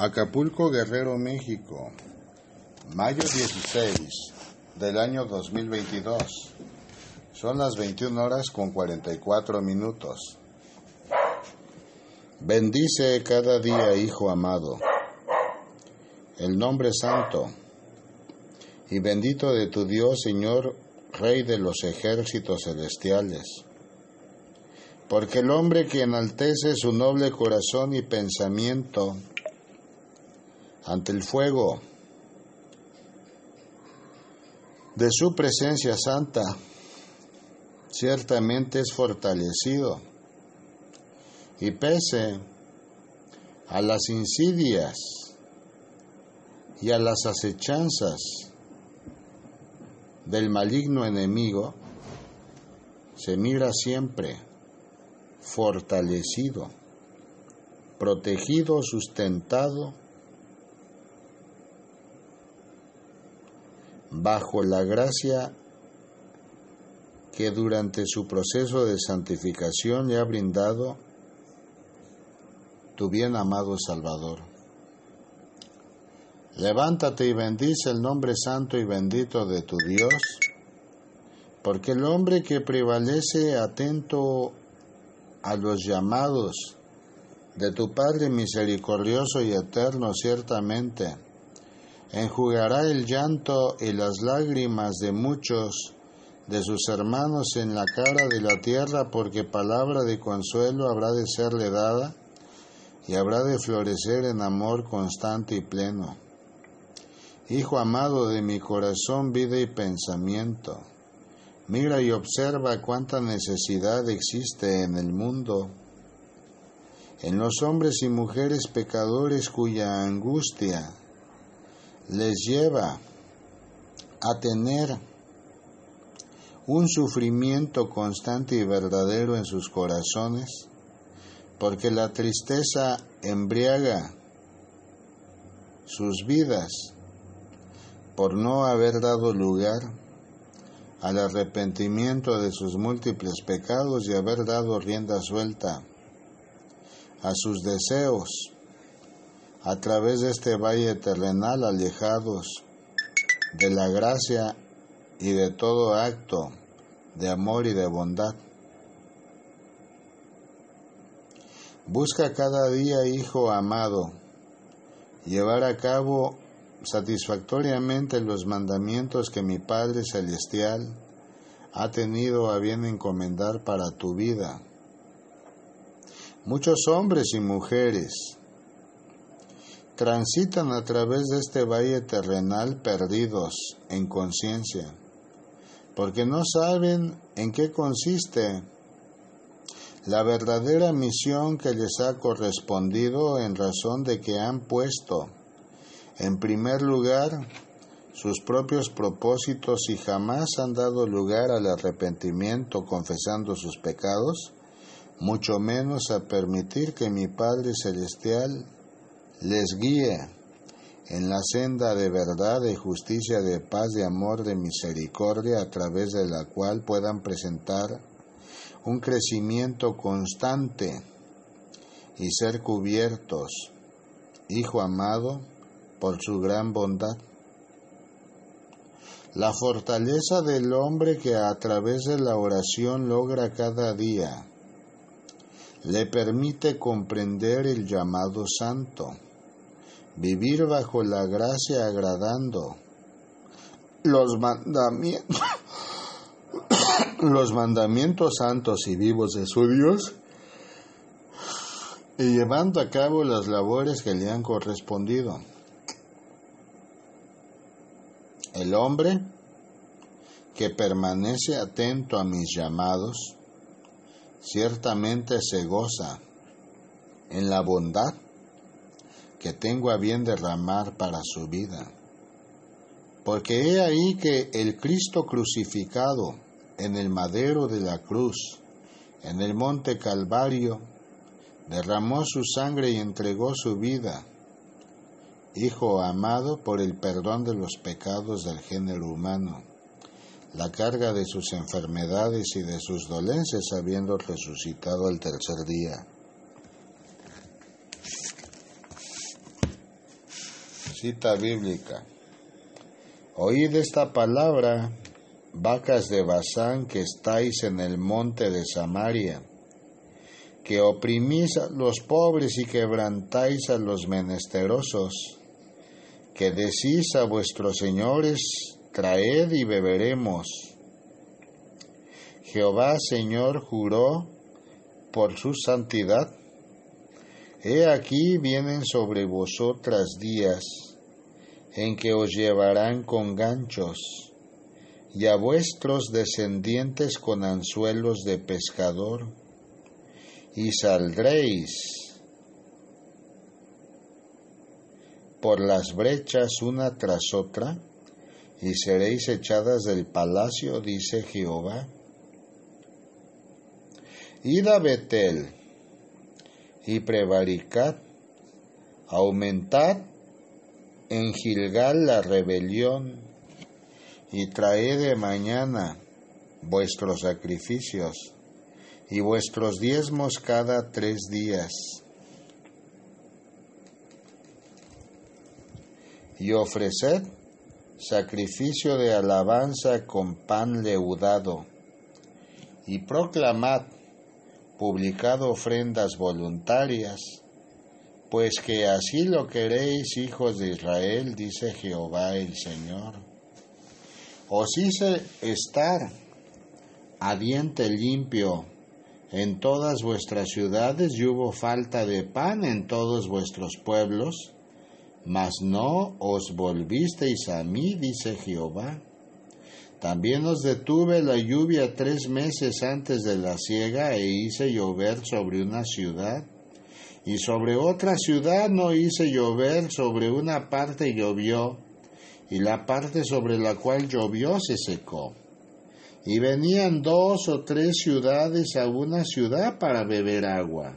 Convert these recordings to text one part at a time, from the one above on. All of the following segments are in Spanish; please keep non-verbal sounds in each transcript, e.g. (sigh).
Acapulco, Guerrero, México, mayo 16 del año 2022. Son las 21 horas con 44 minutos. Bendice cada día, Hijo amado, el nombre santo y bendito de tu Dios, Señor, Rey de los ejércitos celestiales. Porque el hombre que enaltece su noble corazón y pensamiento ante el fuego de su presencia santa, ciertamente es fortalecido y pese a las insidias y a las acechanzas del maligno enemigo, se mira siempre fortalecido, protegido, sustentado, bajo la gracia que durante su proceso de santificación le ha brindado tu bien amado Salvador. Levántate y bendice el nombre santo y bendito de tu Dios, porque el hombre que prevalece atento a los llamados de tu Padre misericordioso y eterno ciertamente, enjugará el llanto y las lágrimas de muchos de sus hermanos en la cara de la tierra, porque palabra de consuelo habrá de serle dada y habrá de florecer en amor constante y pleno. Hijo amado de mi corazón, vida y pensamiento, mira y observa cuánta necesidad existe en el mundo, en los hombres y mujeres pecadores cuya angustia les lleva a tener un sufrimiento constante y verdadero en sus corazones, porque la tristeza embriaga sus vidas por no haber dado lugar al arrepentimiento de sus múltiples pecados y haber dado rienda suelta a sus deseos a través de este valle terrenal alejados de la gracia y de todo acto de amor y de bondad. Busca cada día, hijo amado, llevar a cabo satisfactoriamente los mandamientos que mi Padre Celestial ha tenido a bien encomendar para tu vida. Muchos hombres y mujeres transitan a través de este valle terrenal perdidos en conciencia, porque no saben en qué consiste la verdadera misión que les ha correspondido en razón de que han puesto en primer lugar sus propios propósitos y jamás han dado lugar al arrepentimiento confesando sus pecados, mucho menos a permitir que mi Padre Celestial les guíe en la senda de verdad, de justicia, de paz, de amor, de misericordia, a través de la cual puedan presentar un crecimiento constante y ser cubiertos, Hijo amado, por su gran bondad. La fortaleza del hombre que a través de la oración logra cada día le permite comprender el llamado santo, vivir bajo la gracia agradando los mandamientos, (coughs) los mandamientos santos y vivos de su Dios y llevando a cabo las labores que le han correspondido. El hombre que permanece atento a mis llamados, ciertamente se goza en la bondad que tengo a bien derramar para su vida. Porque he ahí que el Cristo crucificado en el madero de la cruz, en el monte Calvario, derramó su sangre y entregó su vida, Hijo amado, por el perdón de los pecados del género humano la carga de sus enfermedades y de sus dolencias, habiendo resucitado el tercer día. Cita bíblica. Oíd esta palabra, vacas de Basán que estáis en el monte de Samaria, que oprimís a los pobres y quebrantáis a los menesterosos, que decís a vuestros señores, traed y beberemos. Jehová Señor juró por su santidad. He aquí vienen sobre vosotras días en que os llevarán con ganchos, y a vuestros descendientes con anzuelos de pescador, y saldréis por las brechas una tras otra, y seréis echadas del palacio, dice Jehová. Id a Betel y prevaricad, aumentad en Gilgal la rebelión y traed de mañana vuestros sacrificios y vuestros diezmos cada tres días. Y ofreced sacrificio de alabanza con pan leudado, y proclamad, publicad ofrendas voluntarias, pues que así lo queréis, hijos de Israel, dice Jehová el Señor. Os hice estar a diente limpio en todas vuestras ciudades y hubo falta de pan en todos vuestros pueblos, mas no os volvisteis a mí, dice Jehová. También os detuve la lluvia tres meses antes de la siega e hice llover sobre una ciudad y sobre otra ciudad no hice llover, sobre una parte llovió, y la parte sobre la cual llovió se secó. Y venían dos o tres ciudades a una ciudad para beber agua,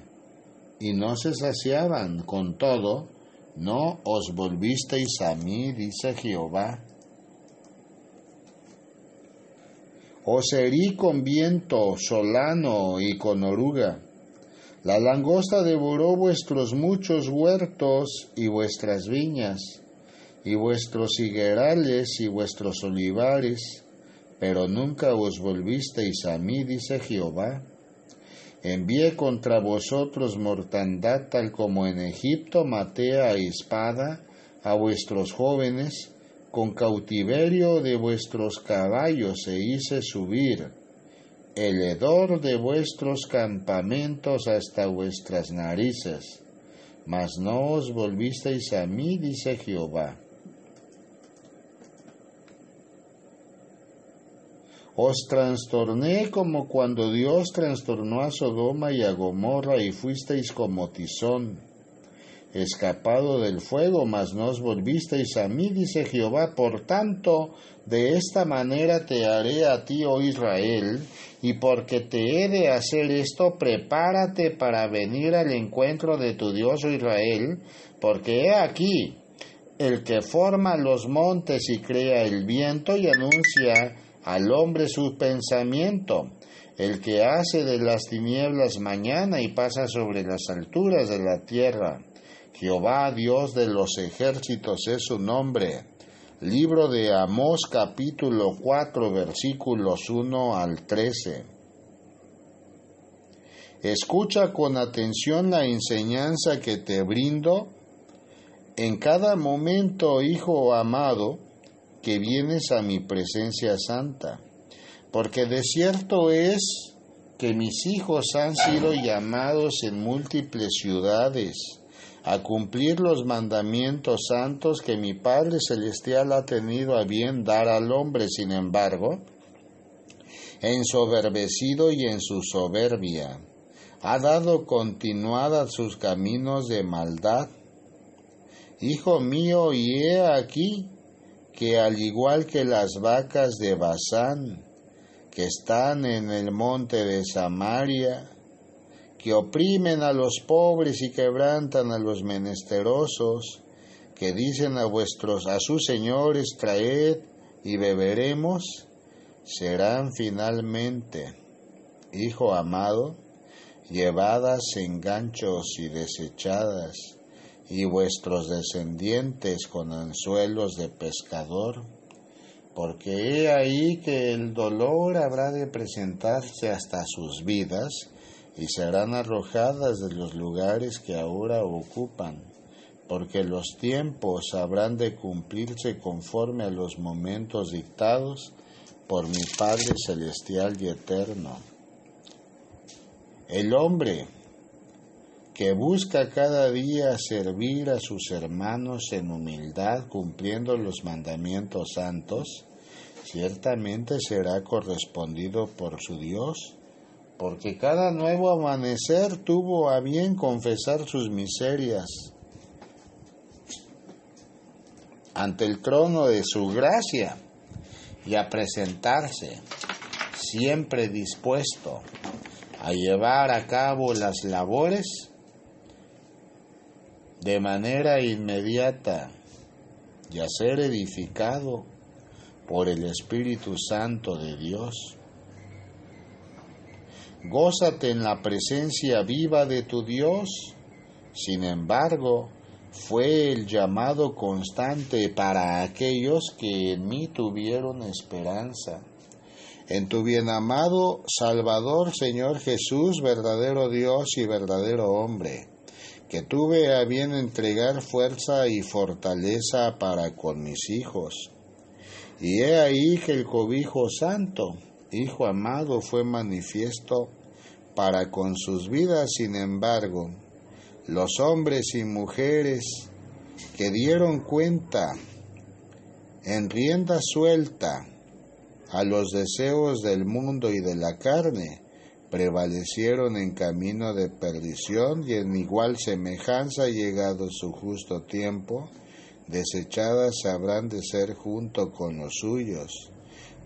y no se saciaban, con todo, no os volvisteis a mí, dice Jehová. Os herí con viento solano y con oruga, la langosta devoró vuestros muchos huertos y vuestras viñas, y vuestros higuerales y vuestros olivares, pero nunca os volvisteis a mí, dice Jehová. Envié contra vosotros mortandad tal como en Egipto maté a espada a vuestros jóvenes, con cautiverio de vuestros caballos se hice subir el hedor de vuestros campamentos hasta vuestras narices, mas no os volvisteis a mí, dice Jehová. Os trastorné como cuando Dios trastornó a Sodoma y a Gomorra y fuisteis como tizón, escapado del fuego, mas no os volvisteis a mí, dice Jehová. Por tanto, de esta manera te haré a ti, oh Israel, y porque te he de hacer esto, prepárate para venir al encuentro de tu Dios, oh Israel, porque he aquí, el que forma los montes y crea el viento y anuncia al hombre su pensamiento, el que hace de las tinieblas mañana y pasa sobre las alturas de la tierra. Jehová, Dios de los ejércitos, es su nombre. Libro de Amós capítulo 4 versículos 1 al 13. Escucha con atención la enseñanza que te brindo en cada momento, hijo amado, que vienes a mi presencia santa, porque de cierto es que mis hijos han sido llamados en múltiples ciudades a cumplir los mandamientos santos que mi Padre Celestial ha tenido a bien dar al hombre, sin embargo, ensoberbecido y en su soberbia, ha dado continuada sus caminos de maldad. Hijo mío, y he aquí que al igual que las vacas de Basán, que están en el monte de Samaria, que oprimen a los pobres y quebrantan a los menesterosos, que dicen a vuestros a sus señores traed y beberemos, serán finalmente, hijo amado, llevadas en ganchos y desechadas, y vuestros descendientes con anzuelos de pescador, porque he ahí que el dolor habrá de presentarse hasta sus vidas y serán arrojadas de los lugares que ahora ocupan, porque los tiempos habrán de cumplirse conforme a los momentos dictados por mi Padre Celestial y Eterno. El hombre que busca cada día servir a sus hermanos en humildad cumpliendo los mandamientos santos, ciertamente será correspondido por su Dios, porque cada nuevo amanecer tuvo a bien confesar sus miserias ante el trono de su gracia y a presentarse siempre dispuesto a llevar a cabo las labores de manera inmediata y a ser edificado por el Espíritu Santo de Dios. Gózate en la presencia viva de tu Dios. Sin embargo, fue el llamado constante para aquellos que en mí tuvieron esperanza. En tu bienamado Salvador, Señor Jesús, verdadero Dios y verdadero hombre que tuve a bien entregar fuerza y fortaleza para con mis hijos. Y he ahí que el cobijo santo, Hijo amado, fue manifiesto para con sus vidas, sin embargo, los hombres y mujeres que dieron cuenta en rienda suelta a los deseos del mundo y de la carne, prevalecieron en camino de perdición y en igual semejanza llegado su justo tiempo, desechadas habrán de ser junto con los suyos,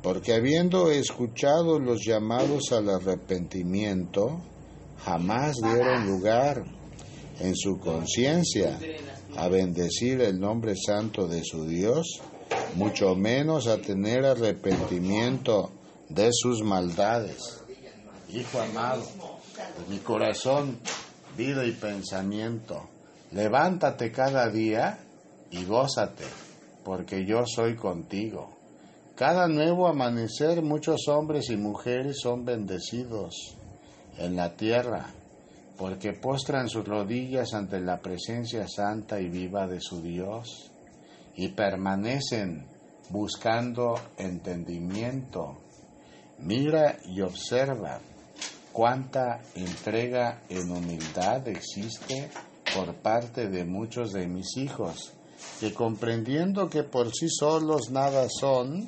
porque habiendo escuchado los llamados al arrepentimiento, jamás dieron lugar en su conciencia a bendecir el nombre santo de su Dios, mucho menos a tener arrepentimiento de sus maldades. Hijo amado, mi corazón, vida y pensamiento, levántate cada día y gózate, porque yo soy contigo. Cada nuevo amanecer muchos hombres y mujeres son bendecidos en la tierra, porque postran sus rodillas ante la presencia santa y viva de su Dios y permanecen buscando entendimiento. Mira y observa cuánta entrega en humildad existe por parte de muchos de mis hijos, que comprendiendo que por sí solos nada son,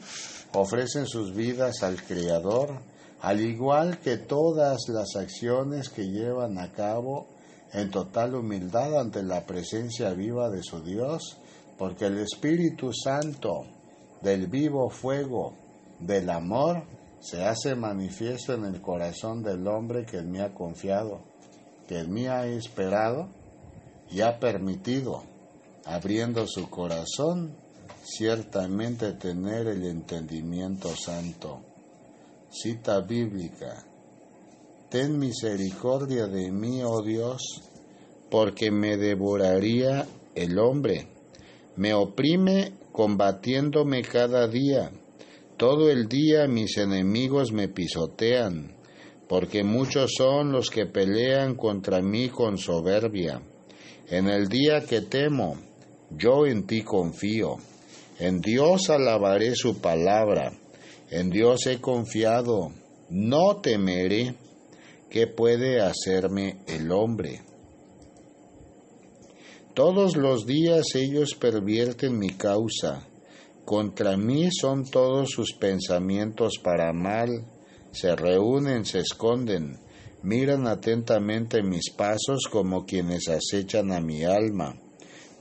ofrecen sus vidas al Creador, al igual que todas las acciones que llevan a cabo en total humildad ante la presencia viva de su Dios, porque el Espíritu Santo del vivo fuego del amor se hace manifiesto en el corazón del hombre que él me ha confiado, que él me ha esperado y ha permitido, abriendo su corazón, ciertamente tener el entendimiento santo. Cita bíblica. Ten misericordia de mí, oh Dios, porque me devoraría el hombre. Me oprime combatiéndome cada día todo el día mis enemigos me pisotean, porque muchos son los que pelean contra mí con soberbia. En el día que temo, yo en ti confío. En Dios alabaré su palabra. En Dios he confiado. No temeré. ¿Qué puede hacerme el hombre? Todos los días ellos pervierten mi causa contra mí son todos sus pensamientos para mal, se reúnen, se esconden, miran atentamente mis pasos como quienes acechan a mi alma.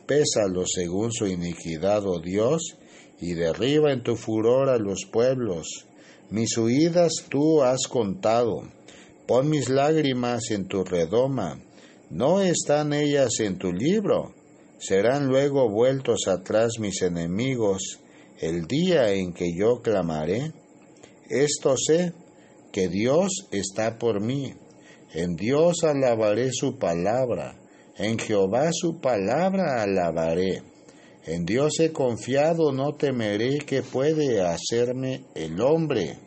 Pésalo según su iniquidad, oh Dios, y derriba en tu furor a los pueblos. Mis huidas tú has contado. Pon mis lágrimas en tu redoma. ¿No están ellas en tu libro? Serán luego vueltos atrás mis enemigos el día en que yo clamaré, esto sé, que Dios está por mí. En Dios alabaré su palabra. En Jehová su palabra alabaré. En Dios he confiado, no temeré que puede hacerme el hombre.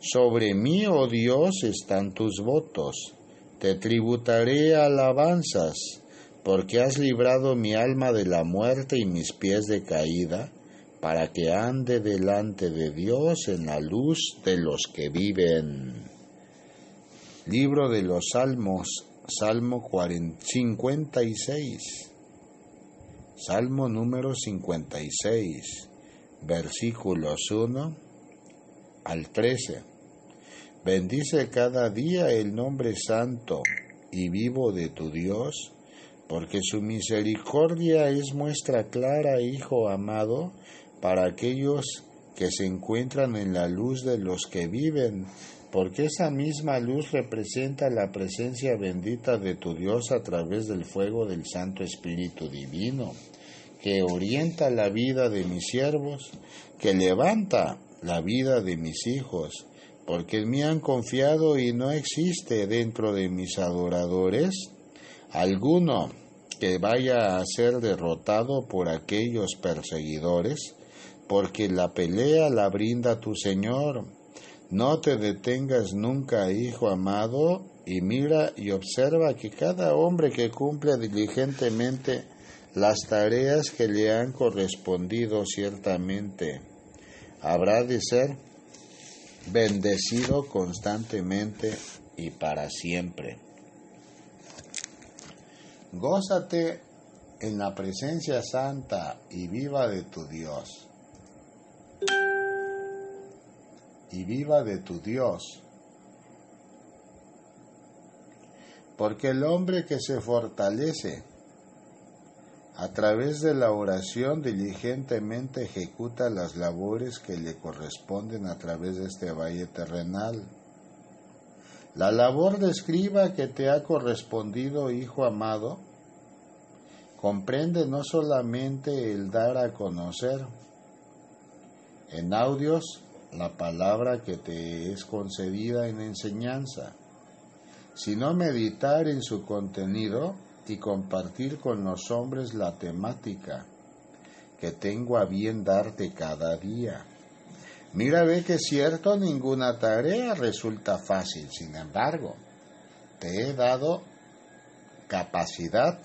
Sobre mí, oh Dios, están tus votos. Te tributaré alabanzas, porque has librado mi alma de la muerte y mis pies de caída, para que ande delante de Dios en la luz de los que viven. Libro de los Salmos, Salmo 56. Salmo número 56, versículos 1 al 13. Bendice cada día el nombre santo y vivo de tu Dios, porque su misericordia es muestra clara, Hijo amado, para aquellos que se encuentran en la luz de los que viven porque esa misma luz representa la presencia bendita de tu Dios a través del fuego del Santo Espíritu Divino, que orienta la vida de mis siervos, que levanta la vida de mis hijos, porque en mí han confiado y no existe dentro de mis adoradores alguno que vaya a ser derrotado por aquellos perseguidores, porque la pelea la brinda tu Señor no te detengas nunca, hijo amado, y mira y observa que cada hombre que cumple diligentemente las tareas que le han correspondido ciertamente habrá de ser bendecido constantemente y para siempre. Gózate en la presencia santa y viva de tu Dios y viva de tu Dios. Porque el hombre que se fortalece a través de la oración diligentemente ejecuta las labores que le corresponden a través de este valle terrenal. La labor de escriba que te ha correspondido, hijo amado, comprende no solamente el dar a conocer en audios la palabra que te es concedida en enseñanza, sino meditar en su contenido y compartir con los hombres la temática que tengo a bien darte cada día. Mira, ve que es cierto, ninguna tarea resulta fácil, sin embargo, te he dado capacidad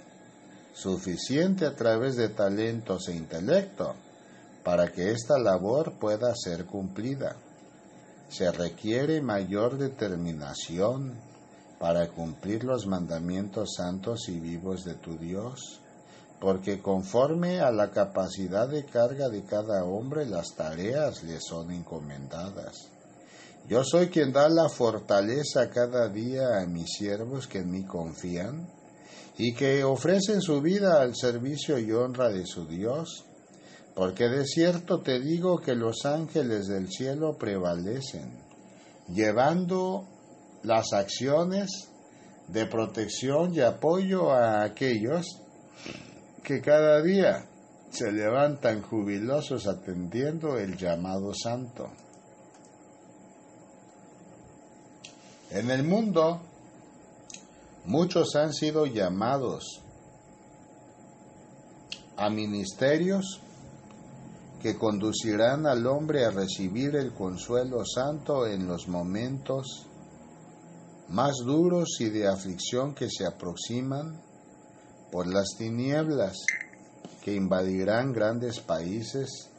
suficiente a través de talentos e intelecto para que esta labor pueda ser cumplida. Se requiere mayor determinación para cumplir los mandamientos santos y vivos de tu Dios, porque conforme a la capacidad de carga de cada hombre las tareas le son encomendadas. Yo soy quien da la fortaleza cada día a mis siervos que en mí confían y que ofrecen su vida al servicio y honra de su Dios porque de cierto te digo que los ángeles del cielo prevalecen, llevando las acciones de protección y apoyo a aquellos que cada día se levantan jubilosos atendiendo el llamado santo. En el mundo muchos han sido llamados a ministerios que conducirán al hombre a recibir el consuelo santo en los momentos más duros y de aflicción que se aproximan por las tinieblas que invadirán grandes países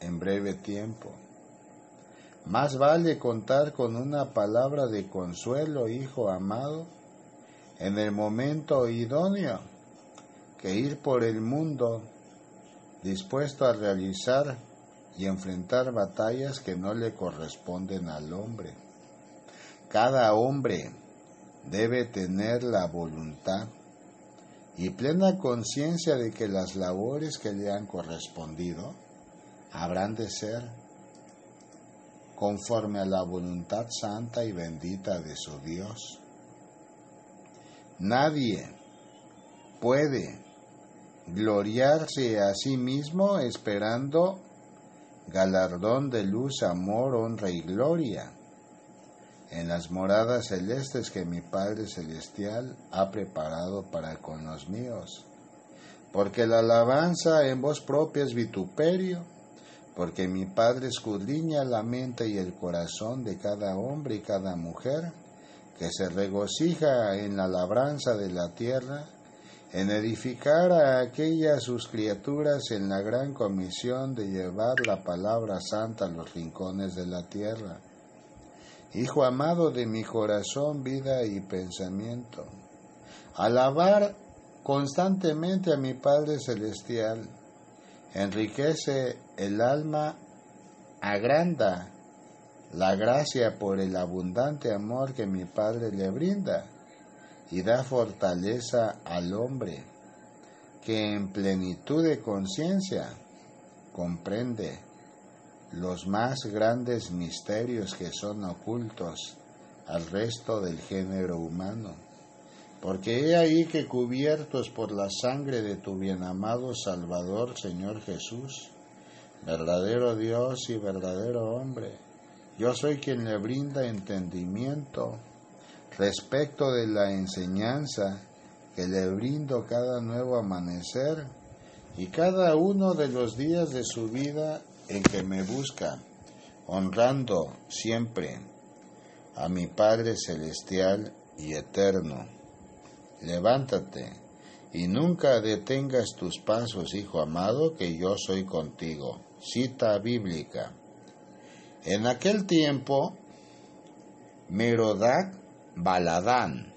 en breve tiempo. Más vale contar con una palabra de consuelo, hijo amado, en el momento idóneo, que ir por el mundo dispuesto a realizar y enfrentar batallas que no le corresponden al hombre. Cada hombre debe tener la voluntad y plena conciencia de que las labores que le han correspondido habrán de ser conforme a la voluntad santa y bendita de su Dios. Nadie puede gloriarse a sí mismo esperando galardón de luz, amor, honra y gloria. en las moradas celestes que mi Padre Celestial ha preparado para con los míos. Porque la alabanza en voz propia es vituperio, porque mi Padre escudriña la mente y el corazón de cada hombre y cada mujer, que se regocija en la labranza de la tierra, en edificar a aquellas sus criaturas en la gran comisión de llevar la palabra santa a los rincones de la tierra Hijo amado de mi corazón, vida y pensamiento. Alabar constantemente a mi Padre Celestial enriquece el alma, agranda la gracia por el abundante amor que mi Padre le brinda y da fortaleza al hombre que en plenitud de conciencia comprende los más grandes misterios que son ocultos al resto del género humano. Porque he ahí que cubiertos por la sangre de tu bienamado Salvador, Señor Jesús, verdadero Dios y verdadero hombre, yo soy quien le brinda entendimiento respecto de la enseñanza que le brindo cada nuevo amanecer y cada uno de los días de su vida en que me busca, honrando siempre a mi Padre Celestial y Eterno. Levántate y nunca detengas tus pasos, Hijo amado, que yo soy contigo. Cita bíblica. En aquel tiempo, Merodac Baladán,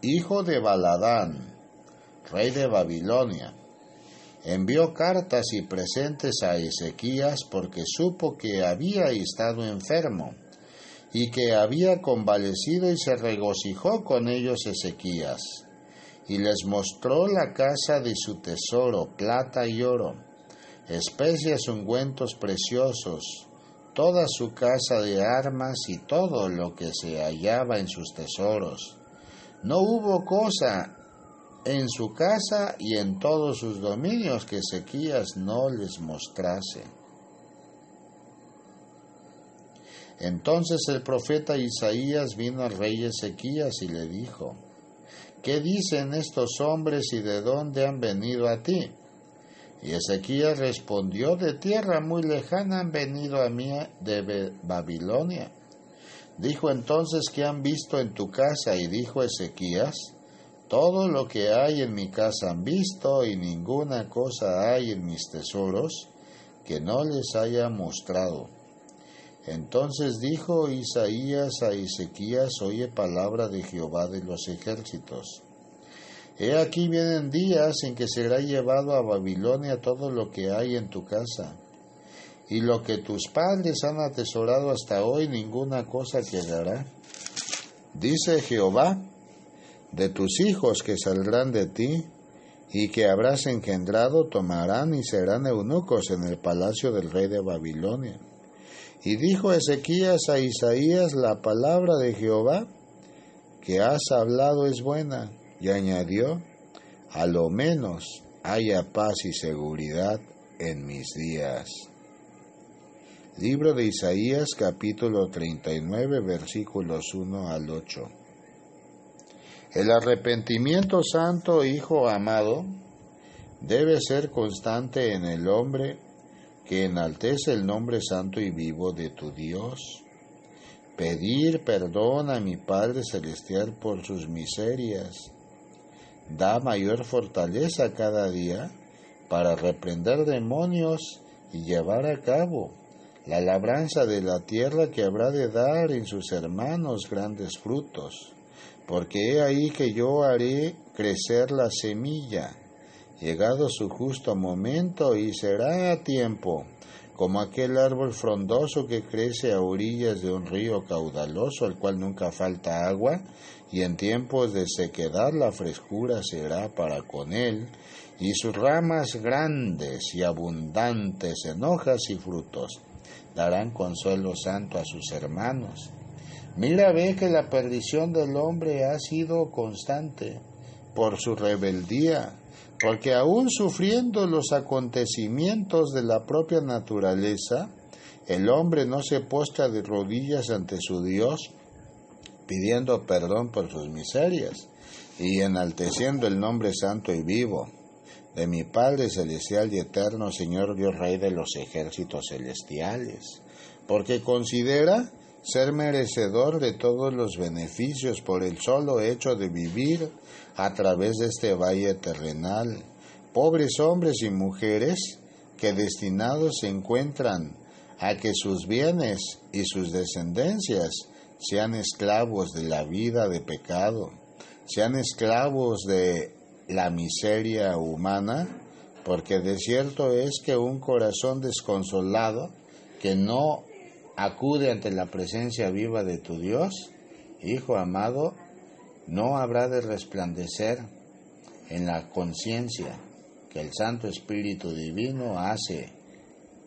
hijo de Baladán, rey de Babilonia, envió cartas y presentes a Ezequías porque supo que había estado enfermo y que había convalecido y se regocijó con ellos Ezequías y les mostró la casa de su tesoro, plata y oro, especias, ungüentos preciosos, toda su casa de armas y todo lo que se hallaba en sus tesoros. No hubo cosa en su casa y en todos sus dominios que Ezequías no les mostrase. Entonces el profeta Isaías vino al rey Ezequías y le dijo, ¿qué dicen estos hombres y de dónde han venido a ti? Y Ezequías respondió, de tierra muy lejana han venido a mí de Babilonia. Dijo entonces, ¿qué han visto en tu casa? Y dijo Ezequías, todo lo que hay en mi casa han visto y ninguna cosa hay en mis tesoros que no les haya mostrado. Entonces dijo Isaías a Ezequías, oye palabra de Jehová de los ejércitos. He aquí vienen días en que será llevado a Babilonia todo lo que hay en tu casa, y lo que tus padres han atesorado hasta hoy ninguna cosa quedará. Dice Jehová, de tus hijos que saldrán de ti y que habrás engendrado tomarán y serán eunucos en el palacio del rey de Babilonia. Y dijo Ezequías a Isaías la palabra de Jehová que has hablado es buena, y añadió, a lo menos haya paz y seguridad en mis días. Libro de Isaías capítulo 39 versículos 1 al 8. El arrepentimiento santo, hijo amado, debe ser constante en el hombre que enaltece el nombre santo y vivo de tu Dios. Pedir perdón a mi Padre Celestial por sus miserias. Da mayor fortaleza cada día para reprender demonios y llevar a cabo la labranza de la tierra que habrá de dar en sus hermanos grandes frutos. Porque he ahí que yo haré crecer la semilla, llegado su justo momento, y será a tiempo, como aquel árbol frondoso que crece a orillas de un río caudaloso, al cual nunca falta agua, y en tiempos de sequedad la frescura será para con él, y sus ramas grandes y abundantes en hojas y frutos darán consuelo santo a sus hermanos. Mira, ve que la perdición del hombre ha sido constante por su rebeldía, porque aún sufriendo los acontecimientos de la propia naturaleza, el hombre no se postra de rodillas ante su Dios pidiendo perdón por sus miserias y enalteciendo el nombre santo y vivo de mi Padre celestial y eterno, Señor Dios Rey de los ejércitos celestiales, porque considera ser merecedor de todos los beneficios por el solo hecho de vivir a través de este valle terrenal. Pobres hombres y mujeres que destinados se encuentran a que sus bienes y sus descendencias sean esclavos de la vida de pecado, sean esclavos de la miseria humana, porque de cierto es que un corazón desconsolado que no acude ante la presencia viva de tu Dios, Hijo amado, no habrá de resplandecer en la conciencia que el Santo Espíritu Divino hace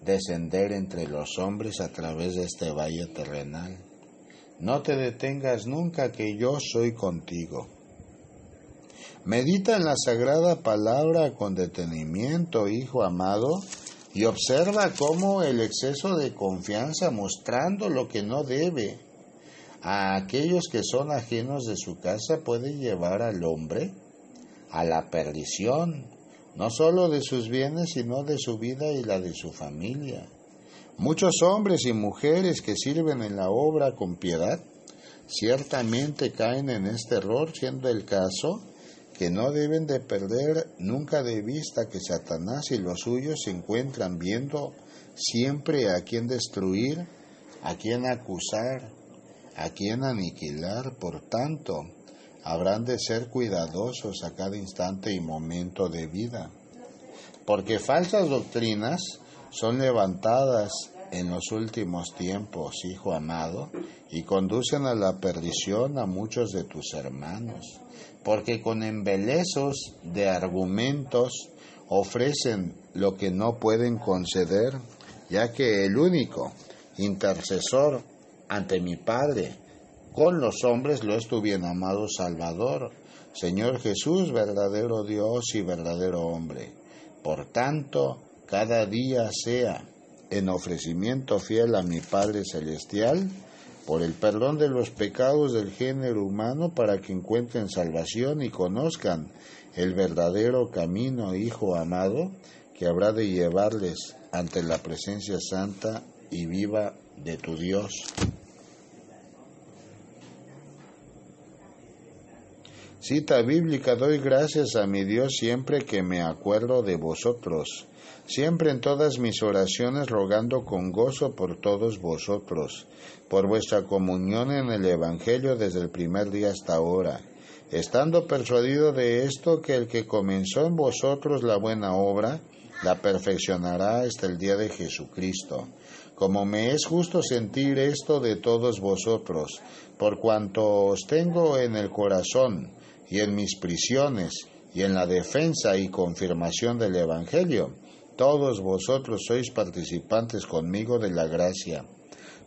descender entre los hombres a través de este valle terrenal. No te detengas nunca que yo soy contigo. Medita en la sagrada palabra con detenimiento, hijo amado, y observa cómo el exceso de confianza mostrando lo que no debe a aquellos que son ajenos de su casa puede llevar al hombre a la perdición, no solo de sus bienes, sino de su vida y la de su familia. Muchos hombres y mujeres que sirven en la obra con piedad ciertamente caen en este error, siendo el caso que no deben de perder nunca de vista que Satanás y los suyos se encuentran viendo siempre a quien destruir, a quien acusar, a quien aniquilar. Por tanto, habrán de ser cuidadosos a cada instante y momento de vida, porque falsas doctrinas son levantadas en los últimos tiempos, hijo amado, y conducen a la perdición a muchos de tus hermanos porque con embelezos de argumentos ofrecen lo que no pueden conceder, ya que el único intercesor ante mi Padre con los hombres lo es tu bien amado Salvador, Señor Jesús, verdadero Dios y verdadero hombre. Por tanto, cada día sea en ofrecimiento fiel a mi Padre Celestial, por el perdón de los pecados del género humano para que encuentren salvación y conozcan el verdadero camino, Hijo amado, que habrá de llevarles ante la presencia santa y viva de tu Dios. Cita bíblica, doy gracias a mi Dios siempre que me acuerdo de vosotros, siempre en todas mis oraciones rogando con gozo por todos vosotros por vuestra comunión en el Evangelio desde el primer día hasta ahora, estando persuadido de esto que el que comenzó en vosotros la buena obra, la perfeccionará hasta el día de Jesucristo. Como me es justo sentir esto de todos vosotros, por cuanto os tengo en el corazón y en mis prisiones y en la defensa y confirmación del Evangelio, todos vosotros sois participantes conmigo de la gracia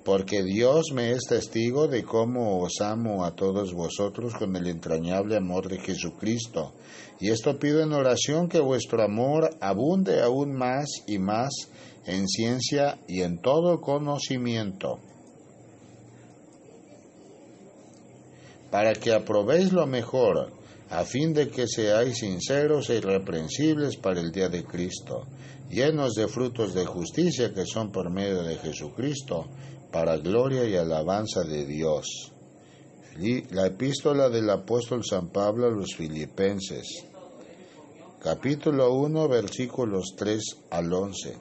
porque Dios me es testigo de cómo os amo a todos vosotros con el entrañable amor de Jesucristo. Y esto pido en oración que vuestro amor abunde aún más y más en ciencia y en todo conocimiento, para que aprobéis lo mejor, a fin de que seáis sinceros e irreprensibles para el día de Cristo, llenos de frutos de justicia que son por medio de Jesucristo, para gloria y alabanza de Dios. La epístola del apóstol San Pablo a los filipenses, capítulo 1, versículos 3 al 11.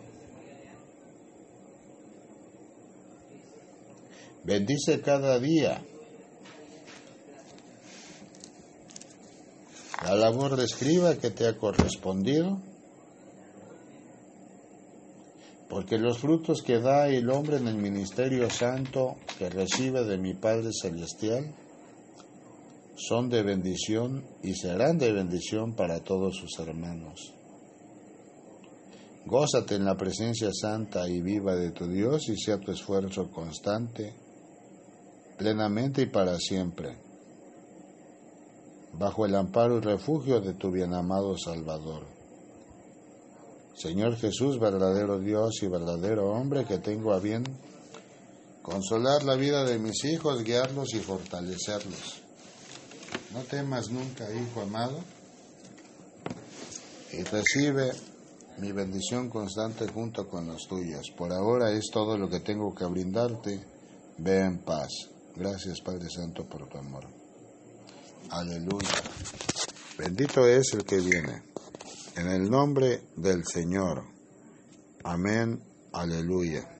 Bendice cada día la labor de escriba que te ha correspondido porque los frutos que da el hombre en el ministerio santo que recibe de mi Padre Celestial son de bendición y serán de bendición para todos sus hermanos. Gózate en la presencia santa y viva de tu Dios y sea tu esfuerzo constante, plenamente y para siempre, bajo el amparo y refugio de tu bien amado Salvador. Señor Jesús, verdadero Dios y verdadero hombre, que tengo a bien consolar la vida de mis hijos, guiarlos y fortalecerlos. No temas nunca, hijo amado, y recibe mi bendición constante junto con las tuyas. Por ahora es todo lo que tengo que brindarte. Ve en paz. Gracias Padre Santo por tu amor. Aleluya. Bendito es el que viene. En el nombre del Señor. Amén. Aleluya.